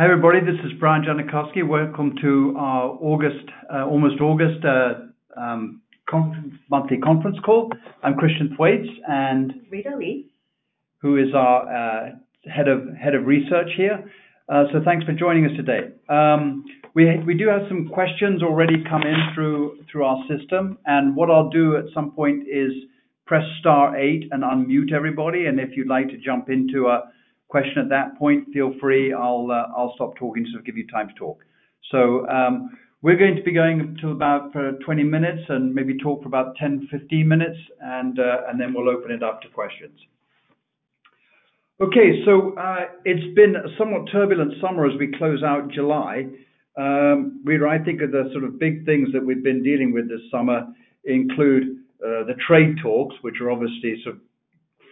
Hi, everybody. This is Brian Janachowski. Welcome to our August, uh, almost August, uh, um, monthly conference call. I'm Christian Thwaites, and- Rita Lee. Who is our uh, head of research here. So thanks for joining us today. Um, we do have some questions already come in through our system, and what I'll do at some point is press star eight and unmute everybody, and if you'd like to jump into a question at that point, feel free. I'll uh, stop talking, so give you time to talk. So, um, we're going to be going to about 20 minutes and maybe talk for about 10-15 minutes, uh, and then we'll open it up to questions. Okay, so uh, it's been a somewhat turbulent summer as we close out July. Um, Rita, I think the sort of big things that we've been dealing with this summer include the trade talks, which are obviously sort of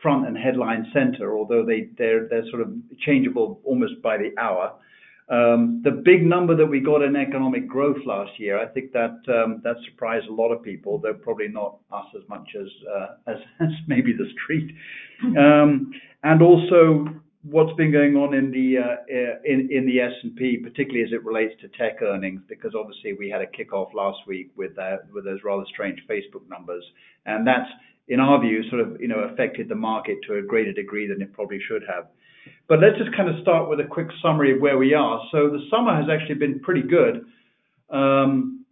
front and headline center, although they're sort of changeable almost by the hour. Um, the big number that we got in economic growth last year, I think that um, surprised a lot of people, though probably not us as much as uh, maybe the street. Um, and also what's been going on in the uh, S&P, particularly as it relates to tech earnings, because obviously we had a kickoff last week with uh, those rather strange Facebook numbers. And that's, in our view, sort of, you know, affected the market to a greater degree than it probably should have. But let's just kind of start with a quick summary of where we are. So the summer has actually been pretty good. Um,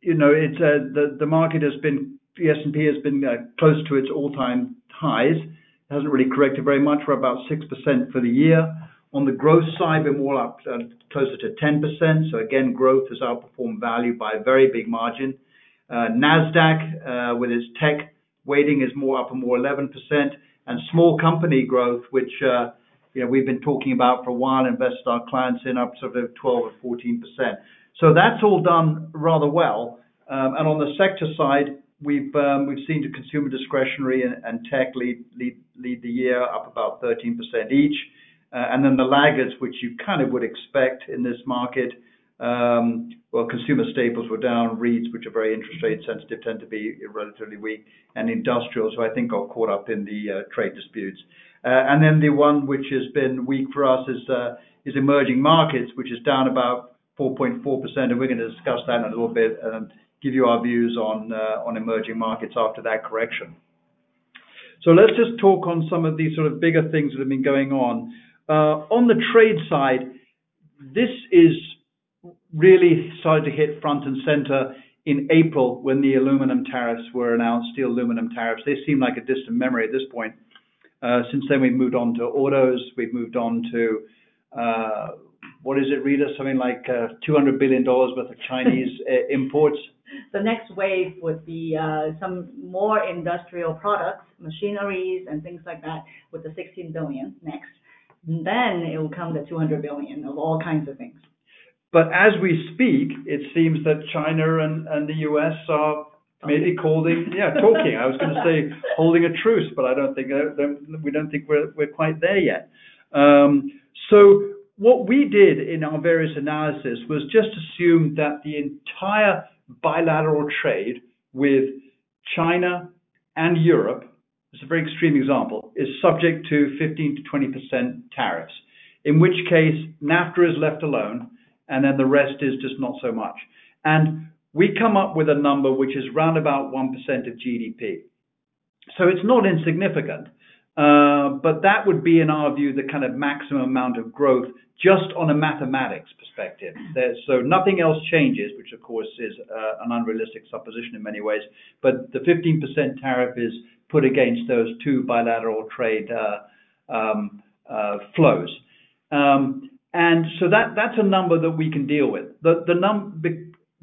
you know, it's uh, the the market has been, the S&P has been uh, close to its all-time highs. It hasn't really corrected very much. We're about 6% for the year. On the growth side, we're more up uh, closer to 10%. So again, growth has outperformed value by a very big margin. Nasdaq, with its tech weighting, is more up and more 11%. And small company growth, which, uh, you know, we've been talking about for a while, invest our clients in up sort of 12 or 14%. So that's all done rather well. Um, and on the sector side, we've um we've seen the consumer discretionary and tech lead lead the year up about 13% each. Uh, and then the laggards, which you kind of would expect in this market, Um, well, consumer staples were down, REITs, which are very interest rate sensitive, tend to be relatively weak, and industrials, who I think got caught up in the uh, trade disputes. Uh, and then the one which has been weak for us is uh, is emerging markets, which is down about 4.4%, and we're gonna discuss that in a little bit and give you our views on on emerging markets after that correction. So let's just talk on some of these sort of bigger things that have been going on. On the trade side, this is really started to hit front and center in April when the aluminum tariffs were announced, steel aluminum tariffs. They seem like a distant memory at this point. Uh, since then, we've moved on to autos, we've moved on to, uh, what is it, Rita? Something like, uh, $200 billion worth of Chinese imports. The next wave would be some more industrial products, machineries and things like that, with the 16 billion next. Then it will come to 200 billion of all kinds of things. But as we speak, it seems that China and the U.S. are maybe holding... Yeah, talking. I was gonna say, holding a truce, but I don't think uh, we don't think we're quite there yet. Um, so what we did in our various analysis was just assume that the entire bilateral trade with China and Europe, it's a very extreme example, is subject to 15%-20% tariffs. In which case, NAFTA is left alone, and then the rest is just not so much. And we come up with a number which is round about 1% of GDP. So it's not insignificant, uh, but that would be, in our view, the kind of maximum amount of growth just on a mathematics perspective. So nothing else changes, which of course is uh, an unrealistic supposition in many ways, but the 15% tariff is put against those two bilateral trade uh, um, flows. Um, And so that, that's a number that we can deal with. The, the num-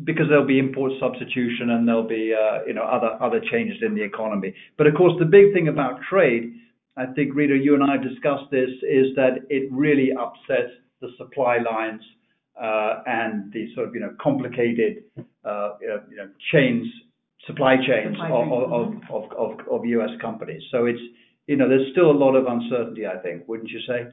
Because there'll be import substitution and there'll be, uh, you know, other other changes in the economy. But of course, the big thing about trade, I think, Rita, you and I discussed this, is that it really upsets the supply lines uh, and the sort of, you know, complicated, uh, you know, chains, supply chains- Supply chains. of mm-hmm. U.S. companies. So it's, you know, there's still a lot of uncertainty, I think. Wouldn't you say?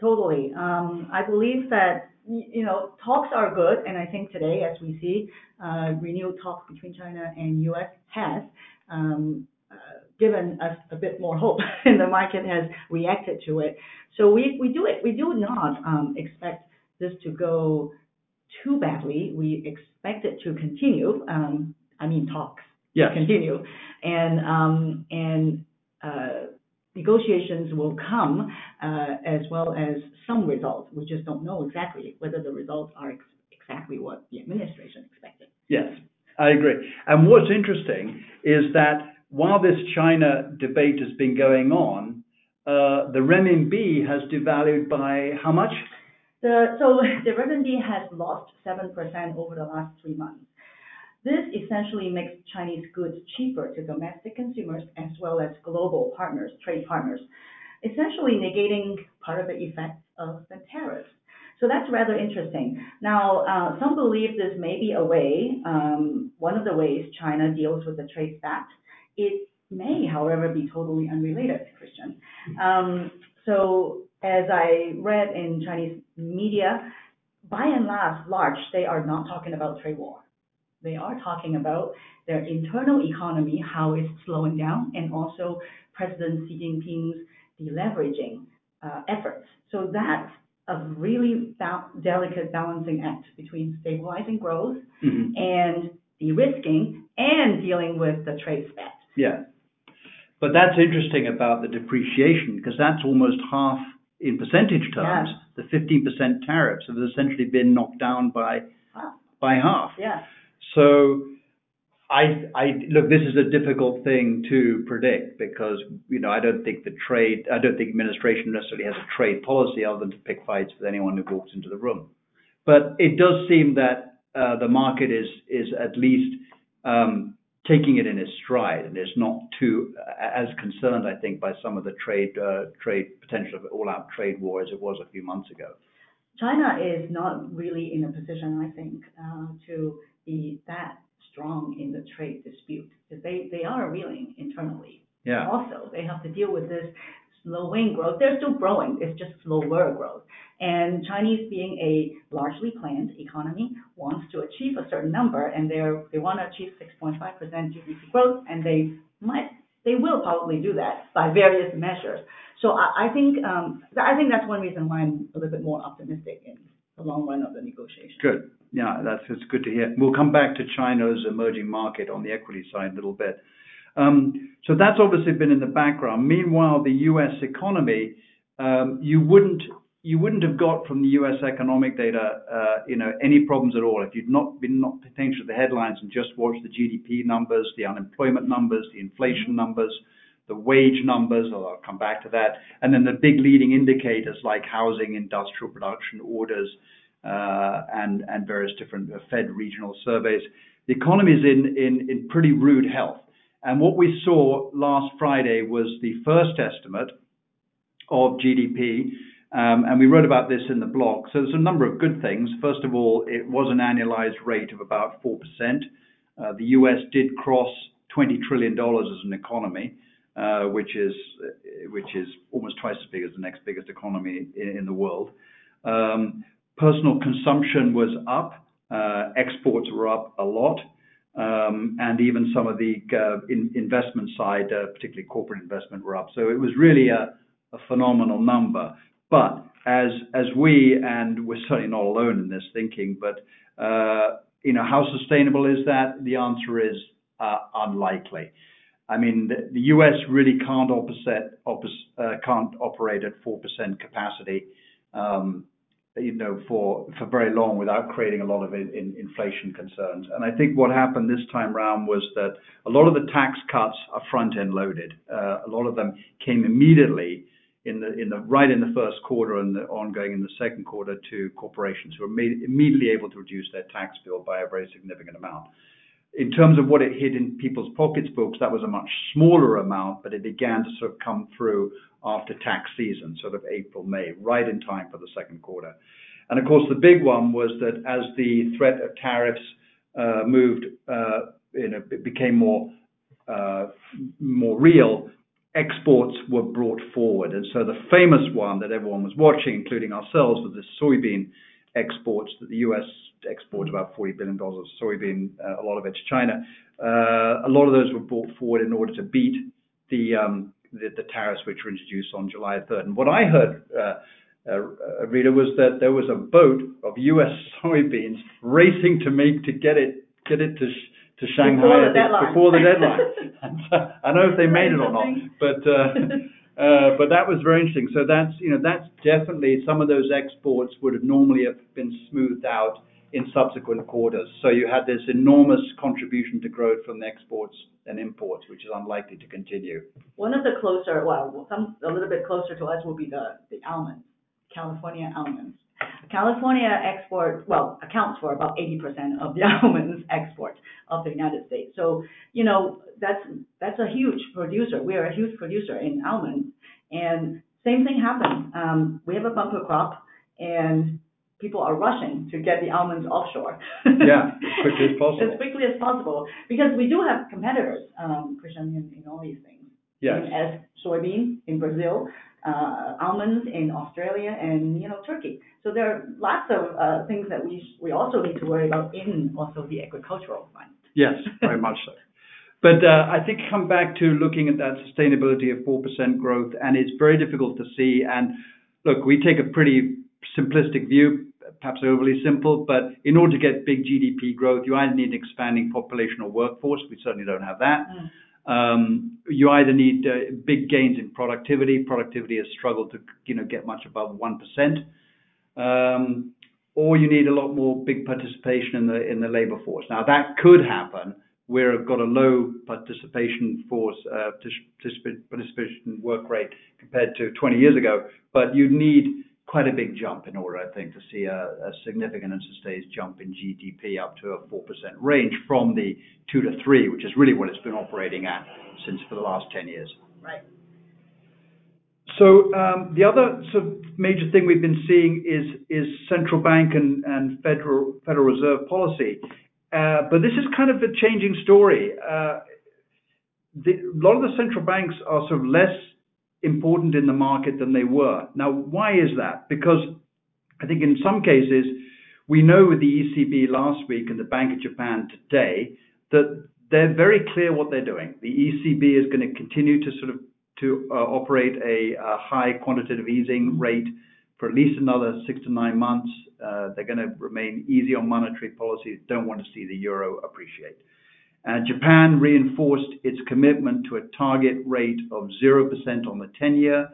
Totally. Um, I believe that, you know, talks are good, and I think today, as we see, uh, renewed talks between China and U.S. has um, uh, given us a bit more hope, and the market has reacted to it. So we we do it. We do not um, expect this to go too badly. We expect it to continue. I mean, talks continue. Uh, Negotiations will come uh, as well as some results. We just don't know exactly whether the results are exactly what the administration expected. Yes, I agree. And what's interesting is that while this China debate has been going on, uh, the renminbi has devalued by how much? So the renminbi has lost 7% over the last three months. This essentially makes Chinese goods cheaper to domestic consumers as well as global partners, trade partners, essentially negating part of the effect of the tariffs. So that's rather interesting. Now, some believe this may be a way, one of the ways China deals with the trade spat. It may, however, be totally unrelated, Christian. Um, so as I read in Chinese media, by and large, they are not talking about trade war. They are talking about their internal economy, how it's slowing down, and also President Xi Jinping's deleveraging uh, efforts. So that's a really delicate balancing act between stabilizing growth mm-hmm. and de-risking and dealing with the trade spat. Yeah. But that's interesting about the depreciation because that's almost half in percentage terms. The 15% tariffs have essentially been knocked down by by half. So I look, this is a difficult thing to predict because you know, I don't think the trade, I don't think administration necessarily has a trade policy other than to pick fights with anyone who walks into the room. But it does seem that uh, the market is at least um, taking it in its stride and is not too uh, as concerned, I think, by some of the uh, trade potential of all-out trade war as it was a few months ago. China is not really in a position, I think, to be that strong in the trade dispute. because They they are reeling internally. Yeah. Also, they have to deal with this slowing growth. They're still growing. It's just slower growth. And Chinese, being a largely planned economy, wants to achieve a certain number, and they they want to achieve 6.5% GDP growth, and they might they will probably do that by various measures. So um, I think that's one reason why I'm a little bit more optimistic in the long run of the negotiation. Good. Yeah, that's good to hear. We'll come back to China's emerging market on the equity side a little bit. Um, so that's obviously been in the background. Meanwhile, the U.S. economy, um, you wouldn't have got from the U.S. economic data uh, you know, any problems at all if you'd not been paying attention to the headlines and just watched the GDP numbers, the unemployment numbers, the inflation numbers, the wage numbers, I'll come back to that, and then the big leading indicators like housing, industrial production orders, Uh, and various different uh, Fed regional surveys. The economy is in pretty rude health. And what we saw last Friday was the first estimate of GDP, um, and we wrote about this in the blog. So there's a number of good things. First of all, it was an annualized rate of about 4%. Uh, the U.S. did cross $20 trillion as an economy, which is almost twice as big as the next biggest economy in the world. Um, Personal consumption was up. Uh, exports were up a lot. Um, and even some of the uh, investment side, uh, particularly corporate investment, were up. So it was really a phenomenal number. But as we, and we're certainly not alone in this thinking, but how sustainable is that? The answer is unlikely. I mean, the U.S. really can't operate at 4% capacity um, for for very long without creating a lot of inflation concerns. And I think what happened this time around was that a lot of the tax cuts are front-end loaded. Uh, a lot of them came immediately in the in the right in the first quarter and ongoing in the second quarter to corporations who were immediately able to reduce their tax bill by a very significant amount. In terms of what it hit in people's pocketbooks, that was a much smaller amount, but it began to sort of come through after tax season, sort of April, May, right in time for the second quarter. And of course, the big one was that as the threat of tariffs uh, moved, uh, you know, became uh, more real, exports were brought forward. And so the famous one that everyone was watching, including ourselves, was the soybean exports that the U.S. exports about $40 billion of soybean, a lot of it to China. A lot of those were brought forward in order to beat the um, tariffs which were introduced on July 3rd. What I heard uh, uh, Rita, was that there was a boat of U.S. soybeans racing to make to get it get it to Shanghai- Before the deadline. The. I don't know if they made it or not. Uh, but That was very interesting. So that's, you know, that's definitely some of those exports would have normally have been smoothed out in subsequent quarters. So you had this enormous contribution to growth from the exports and imports, which is unlikely to continue. One of the closer, well, some a little bit closer to us will be the almonds, California almonds. California export, well, accounts for about 80% of the almonds export of the United States. So, you know, that's a huge producer. We are a huge producer in almonds. And same thing happened. Um, we have a bumper crop, and people are rushing to get the almonds offshore. Yeah, as quickly as possible. As quickly as possible. Because we do have competitors, um, Christian, in all these things. Yes. As soybean in Brazil, uh, almonds in Australia and, you know, Turkey. So there are lots of uh, things that we also need to worry about in also the agricultural front. Yes, very much so. But uh, I think come back to looking at that sustainability of 4% growth, and it's very difficult to see. And look, we take a pretty simplistic view, perhaps overly simple, but in order to get big GDP growth, you either need an expanding population or workforce. We certainly don't have that. Mm. Um, you either need uh, big gains in productivity. Productivity has struggled to, you know, get much above 1%. Um, or you need a lot more big participation in the labor force. Now, that could happen where we've got a low uh, participation work rate compared to 20 years ago. But You'd need quite a big jump in order, I think, to see a significant and sustained jump in GDP up to a 4% range from the 2%-3%, which is really what it's been operating at since for the last 10 years. Right. So, um, the other sort of major thing we've been seeing is central bank and Federal Reserve policy. Uh, but this is kind of a changing story. Uh, a lot of the central banks are sort of less important in the market than they were. Now, why is that? Because I think in some cases, we know with the ECB last week and the Bank of Japan today, that they're very clear what they're doing. The ECB is gonna continue to sort of to uh, operate a high quantitative easing rate for at least another six to nine months. Uh, they're gonna remain easy on monetary policy, don't want to see the euro appreciate. Uh, Japan reinforced its commitment to a target rate of 0% on the 10-year.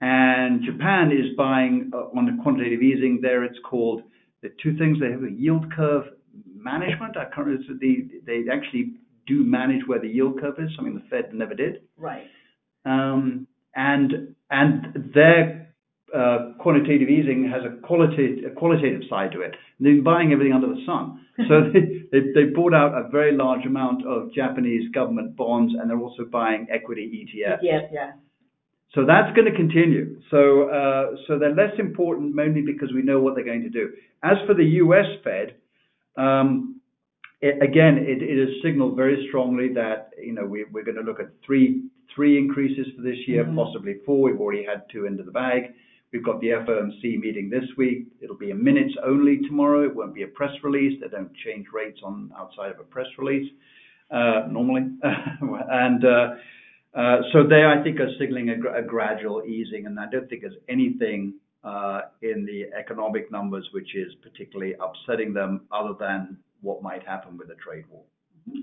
And Japan is buying uh, on a quantitative easing there. It's called the two things. They have a yield curve management. They actually do manage where the yield curve is, something the Fed never did. Right. Um, and their Uh, quantitative easing has a qualitative side to it. They've been buying everything under the sun. So they bought out a very large amount of Japanese government bonds, and they're also buying equity ETFs. ETFs, yeah. So that's gonna continue. So, uh, so they're less important mainly because we know what they're going to do. As for the U.S. Fed, um, again, it has signaled very strongly that, you know, we're gonna look at three increases for this year. Mm-hmm. Possibly four. We've already had two into the bag. We've got the FOMC meeting this week. It'll be in minutes only tomorrow. It won't be a press release. They don't change rates on outside of a press release uh, normally. And uh, uh, so they, I think, are signaling a gradual easing, and I don't think there's anything in the economic numbers which is particularly upsetting them other than what might happen with the trade war. Mm-hmm.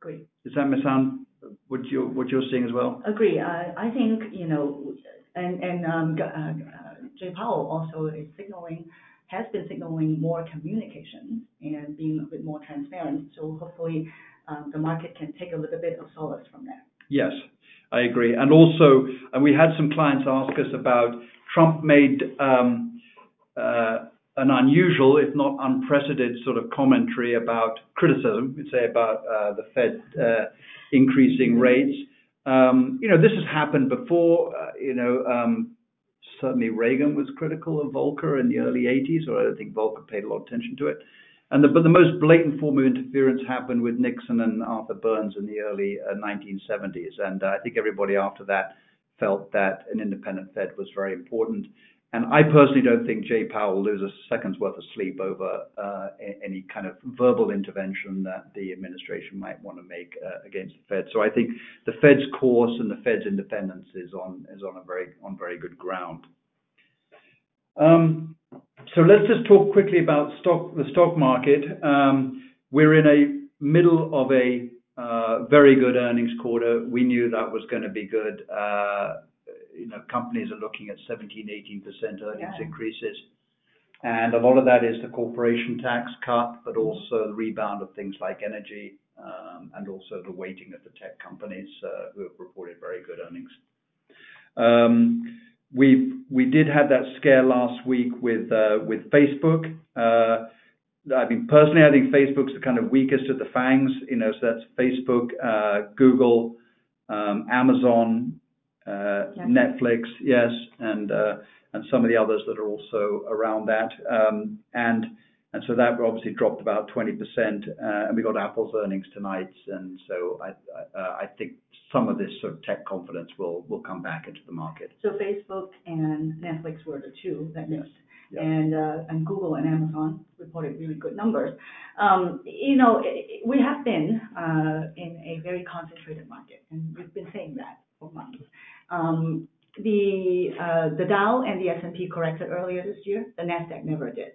Great. Does that sound what you're seeing as well? Agree. I think, you know, Um, uh, uh, Jay Powell also is signaling, has been signaling more communication and being a bit more transparent. So hopefully, um, the market can take a little bit of solace from that. Yes, I agree. And also, and we had some clients ask us about Trump made um, uh, an unusual, if not unprecedented, sort of commentary about criticism, we'd say, about the Fed increasing rates. Um, you know, this has happened before. Uh, you know, um, certainly Reagan was critical of Volcker in the early 1980s, or I don't think Volcker paid a lot of attention to it. And but the most blatant form of interference happened with Nixon and Arthur Burns in the early uh, 1970s. And I think everybody after that felt that an independent Fed was very important. I personally don't think Jay Powell will lose a second's worth of sleep over uh, any kind of verbal intervention that the administration might wanna make uh, against the Fed. So I think the Fed's course and the Fed's independence is on is on a very on very good ground. Um, so let's just talk quickly about stock the stock market. Um, we're in a middle of a uh, very good earnings quarter. We knew that was gonna be good. You know, companies are looking at 17%-18% earnings increases. Yeah. A lot of that is the corporation tax cut, but also the rebound of things like energy, um, and also the weighting of the tech companies, uh, who have reported very good earnings. Um, we did have that scare last week with uh, Facebook. Uh, I mean, personally, I think Facebook's the kind of weakest of the FANGs. You know, so that's Facebook, Google, um, Amazon, Uh, Netflix, yes, uh, and some of the others that are also around that. Um, and so that obviously dropped about 20%. Uh, and we got Apple's earnings tonight. And so I think some of this sort of tech confidence will come back into the market. So Facebook and Netflix were the two that missed. Yeah. Google and Amazon reported really good numbers. Um, you know, we have been in a very concentrated market, and we've been saying that for months. Um, uh, the Dow and the S&P corrected earlier this year. The Nasdaq never did.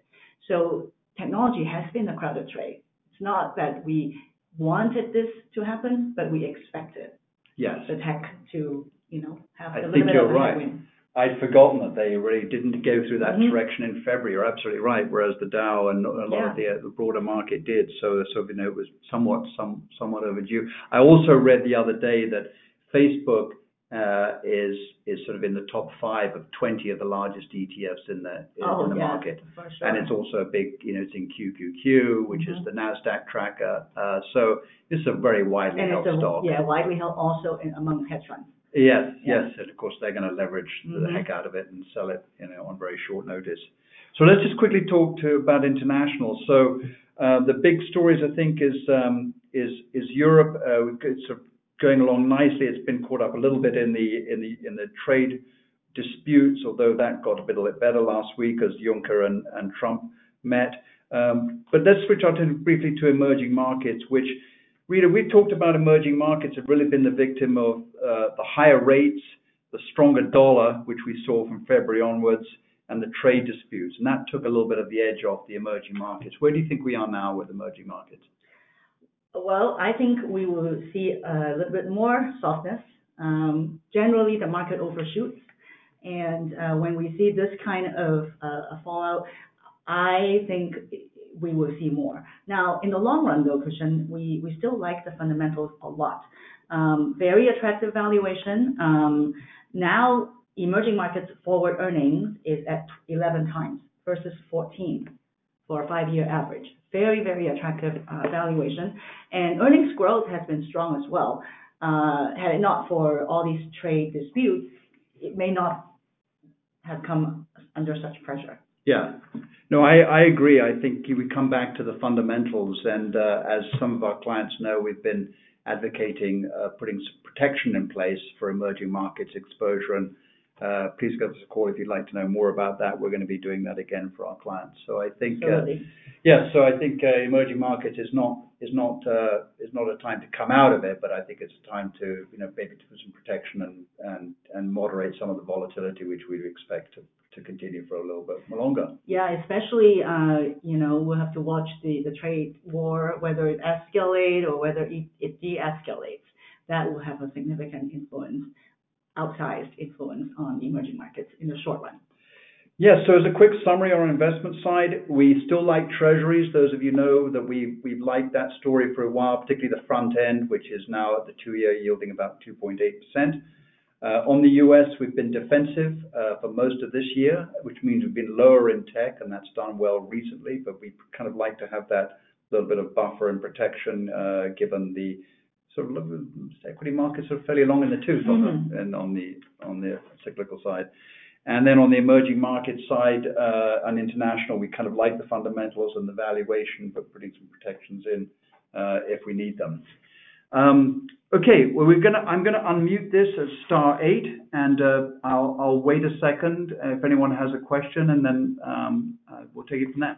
So technology has been a crowded trade. It's not that we wanted this to happen, but we expected. Yes. The tech to, you know, have a little bit of a headwind. I think you're right. I'd forgotten that they really didn't go through that mm-hmm. direction in February. You're absolutely right. Whereas the Dow and a lot of uh, the broader market did. So you know, it was somewhat overdue. I also read the other day that Facebook Uh, is is sort of in the top five of 20 of the largest ETFs in the oh, market. Oh, yeah. For sure. It's also a big, you know, it's in QQQ, which is mm-hmm. the Nasdaq tracker. Uh, this is a very widely held stock. Yeah, widely held also among hedge funds. Yes. Yes. Of course, they're gonna leverage the mm-hmm. heck out of it and sell it, you know, on very short notice. So let's just quickly talk about international. So, uh, the big stories I think is um is is Europe. It's going along nicely. It's been caught up a little bit in the in the in the trade disputes, although that got a bit better last week as Juncker and Trump met. Um, but let's switch on briefly to emerging markets, which really we've talked about emerging markets have really been the victim of uh, the higher rates, the stronger dollar, which we saw from February onwards, and the trade disputes. And that took a little bit of the edge off the emerging markets. Where do you think we are now with emerging markets? Well, I think we will see a little bit more softness. Um, generally, the market overshoots. And uh, when we see this kind of uh, a fallout, I think we will see more. Now, in the long run, though, Christian, we still like the fundamentals a lot. Um, very attractive valuation. Um, now emerging markets forward earnings is at 11x versus 14 for a five-year average. Very very attractive uh, valuation. And earnings growth has been strong as well. Uh, had it not for all these trade disputes, it may not have come under such pressure. Yeah. No, I agree. I think we come back to the fundamentals. And uh, as some of our clients know, we've been advocating putting protection in place for emerging markets exposure. Uh, please give us a call if you'd like to know more about that. We're gonna be doing that again for our clients. So I think uh, Absolutely. Yeah. So I think uh, emerging markets is not is not uh is not a time to come out of it, but I think it's a time to, you know, maybe to put some protection and moderate some of the volatility which we expect to continue for a little bit longer. Yeah. Especially, you know, we'll have to watch the trade war, whether it escalate or whether it de-escalates. That will have a significant influence, outsized influence on emerging markets in the short run. Yeah. So as a quick summary on our investment side, we still like Treasuries. Those of you know that we we've liked that story for a while, particularly the front end, which is now at the two-year yielding about 2.8%. Uh, on the U.S., we've been defensive uh, for most of this year, which means we've been lower in tech, and that's done well recently. But we kind of like to have that little bit of buffer and protection, uh, given the sort of equity markets are fairly long in the tooth mm-hmm. on the cyclical side. And then on the emerging market side, uh, on international, we kind of like the fundamentals and the valuation, but putting some protections in, uh, if we need them. Um, okay. Well, I'm gonna unmute this as star eight, and uh, I'll wait a second if anyone has a question, and then um, we'll take it from there.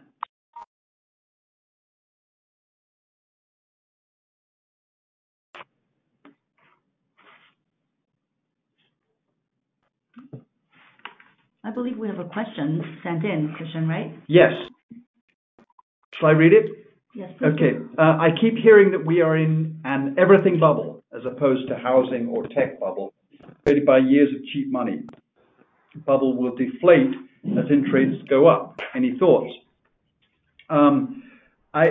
I believe we have a question sent in, Christian, right? Yes. Shall I read it? Yes, please. Okay. Uh, I keep hearing that we are in an everything bubble as opposed to housing or tech bubble created by years of cheap money. Bubble will deflate as interest rates go up. Any thoughts? Um, I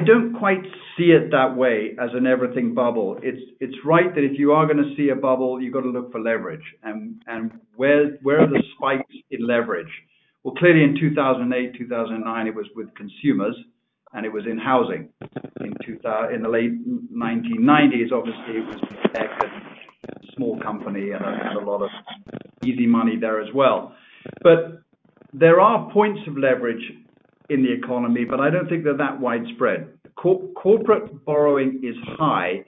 don't quite see it that way as an everything bubble. It's it's right that if you are gonna see a bubble, you've got to look for leverage. And and where where are the spikes in leverage? Well, clearly in 2008, 2009, it was with consumers, and it was in housing. In in the late 1990s, obviously it was tech and small company and a lot of easy money there as well. But there are points of leverage in the economy, but I don't think they're that widespread. Corporate borrowing is high,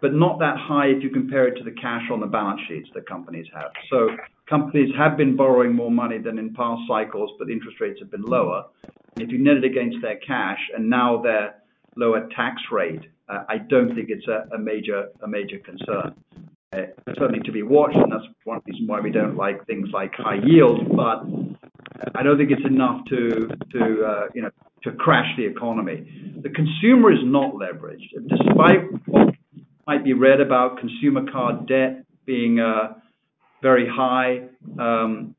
but not that high if you compare it to the cash on the balance sheets that companies have. So companies have been borrowing more money than in past cycles, but interest rates have been lower. If you net it against their cash and now their lower tax rate, uh, I don't think it's a major concern. Uh, certainly to be watched, and that's one reason why we don't like things like high yield. But I don't think it's enough to to uh, you know to crash the economy. The consumer is not leveraged. Despite what might be read about consumer card debt being uh, very high, um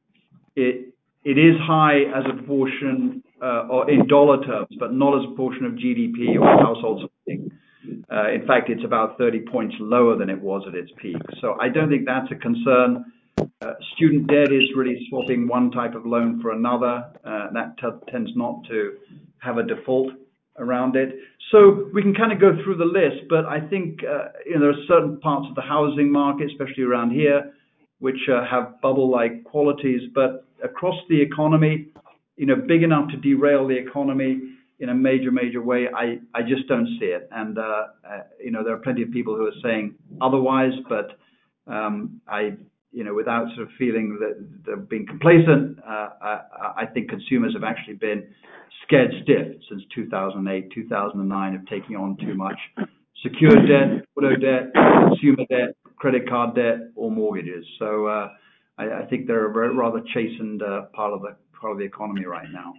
it it is high as a portion or in dollar terms, but not as a portion of GDP or household spending. Uh, in fact, it's about 30 points lower than it was at its peak. So I don't think that's a concern. Uh, student debt is really swapping one type of loan for another. Uh, that tends not to have a default around it. So we can kind of go through the list, but I think, you know, there are certain parts of the housing market, especially around here, which have bubble-like qualities. But across the economy, you know, big enough to derail the economy in a major major way, I just don't see it. And uh, uh, you know, there are plenty of people who are saying otherwise, but um, I you know, without sort of feeling that they're being complacent, uh, I think consumers have actually been scared stiff since 2008, 2009 of taking on too much secured debt, auto debt, consumer debt, credit card debt or mortgages. So I think they're a rather chastened uh part of the part of the economy right now.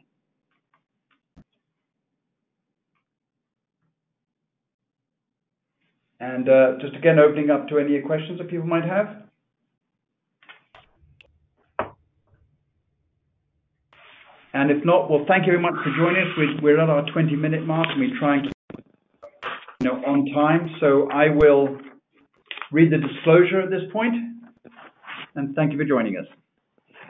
And uh, just again, opening up to any questions that people might have. And if not, well, thank you very much for joining us. We're at our 20-minute mark, and we're trying to, you know, on time. So I will read the disclosure at this point. And thank you for joining us.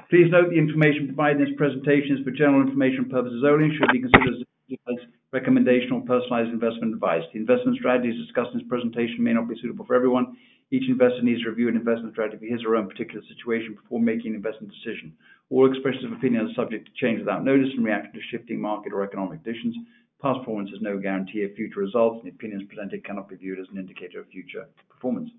Please note the information provided in this presentation is for general information purposes only and should be considered as recommendation or personalized investment advice. The investment strategies discussed in this presentation may not be suitable for everyone. Each investor needs to review an investment strategy for his or her own particular situation before making an investment decision. All expressions of opinion are subject to change without notice and reaction to shifting market or economic conditions. Past performance is no guarantee of future results, and the opinions presented cannot be viewed as an indicator of future performance.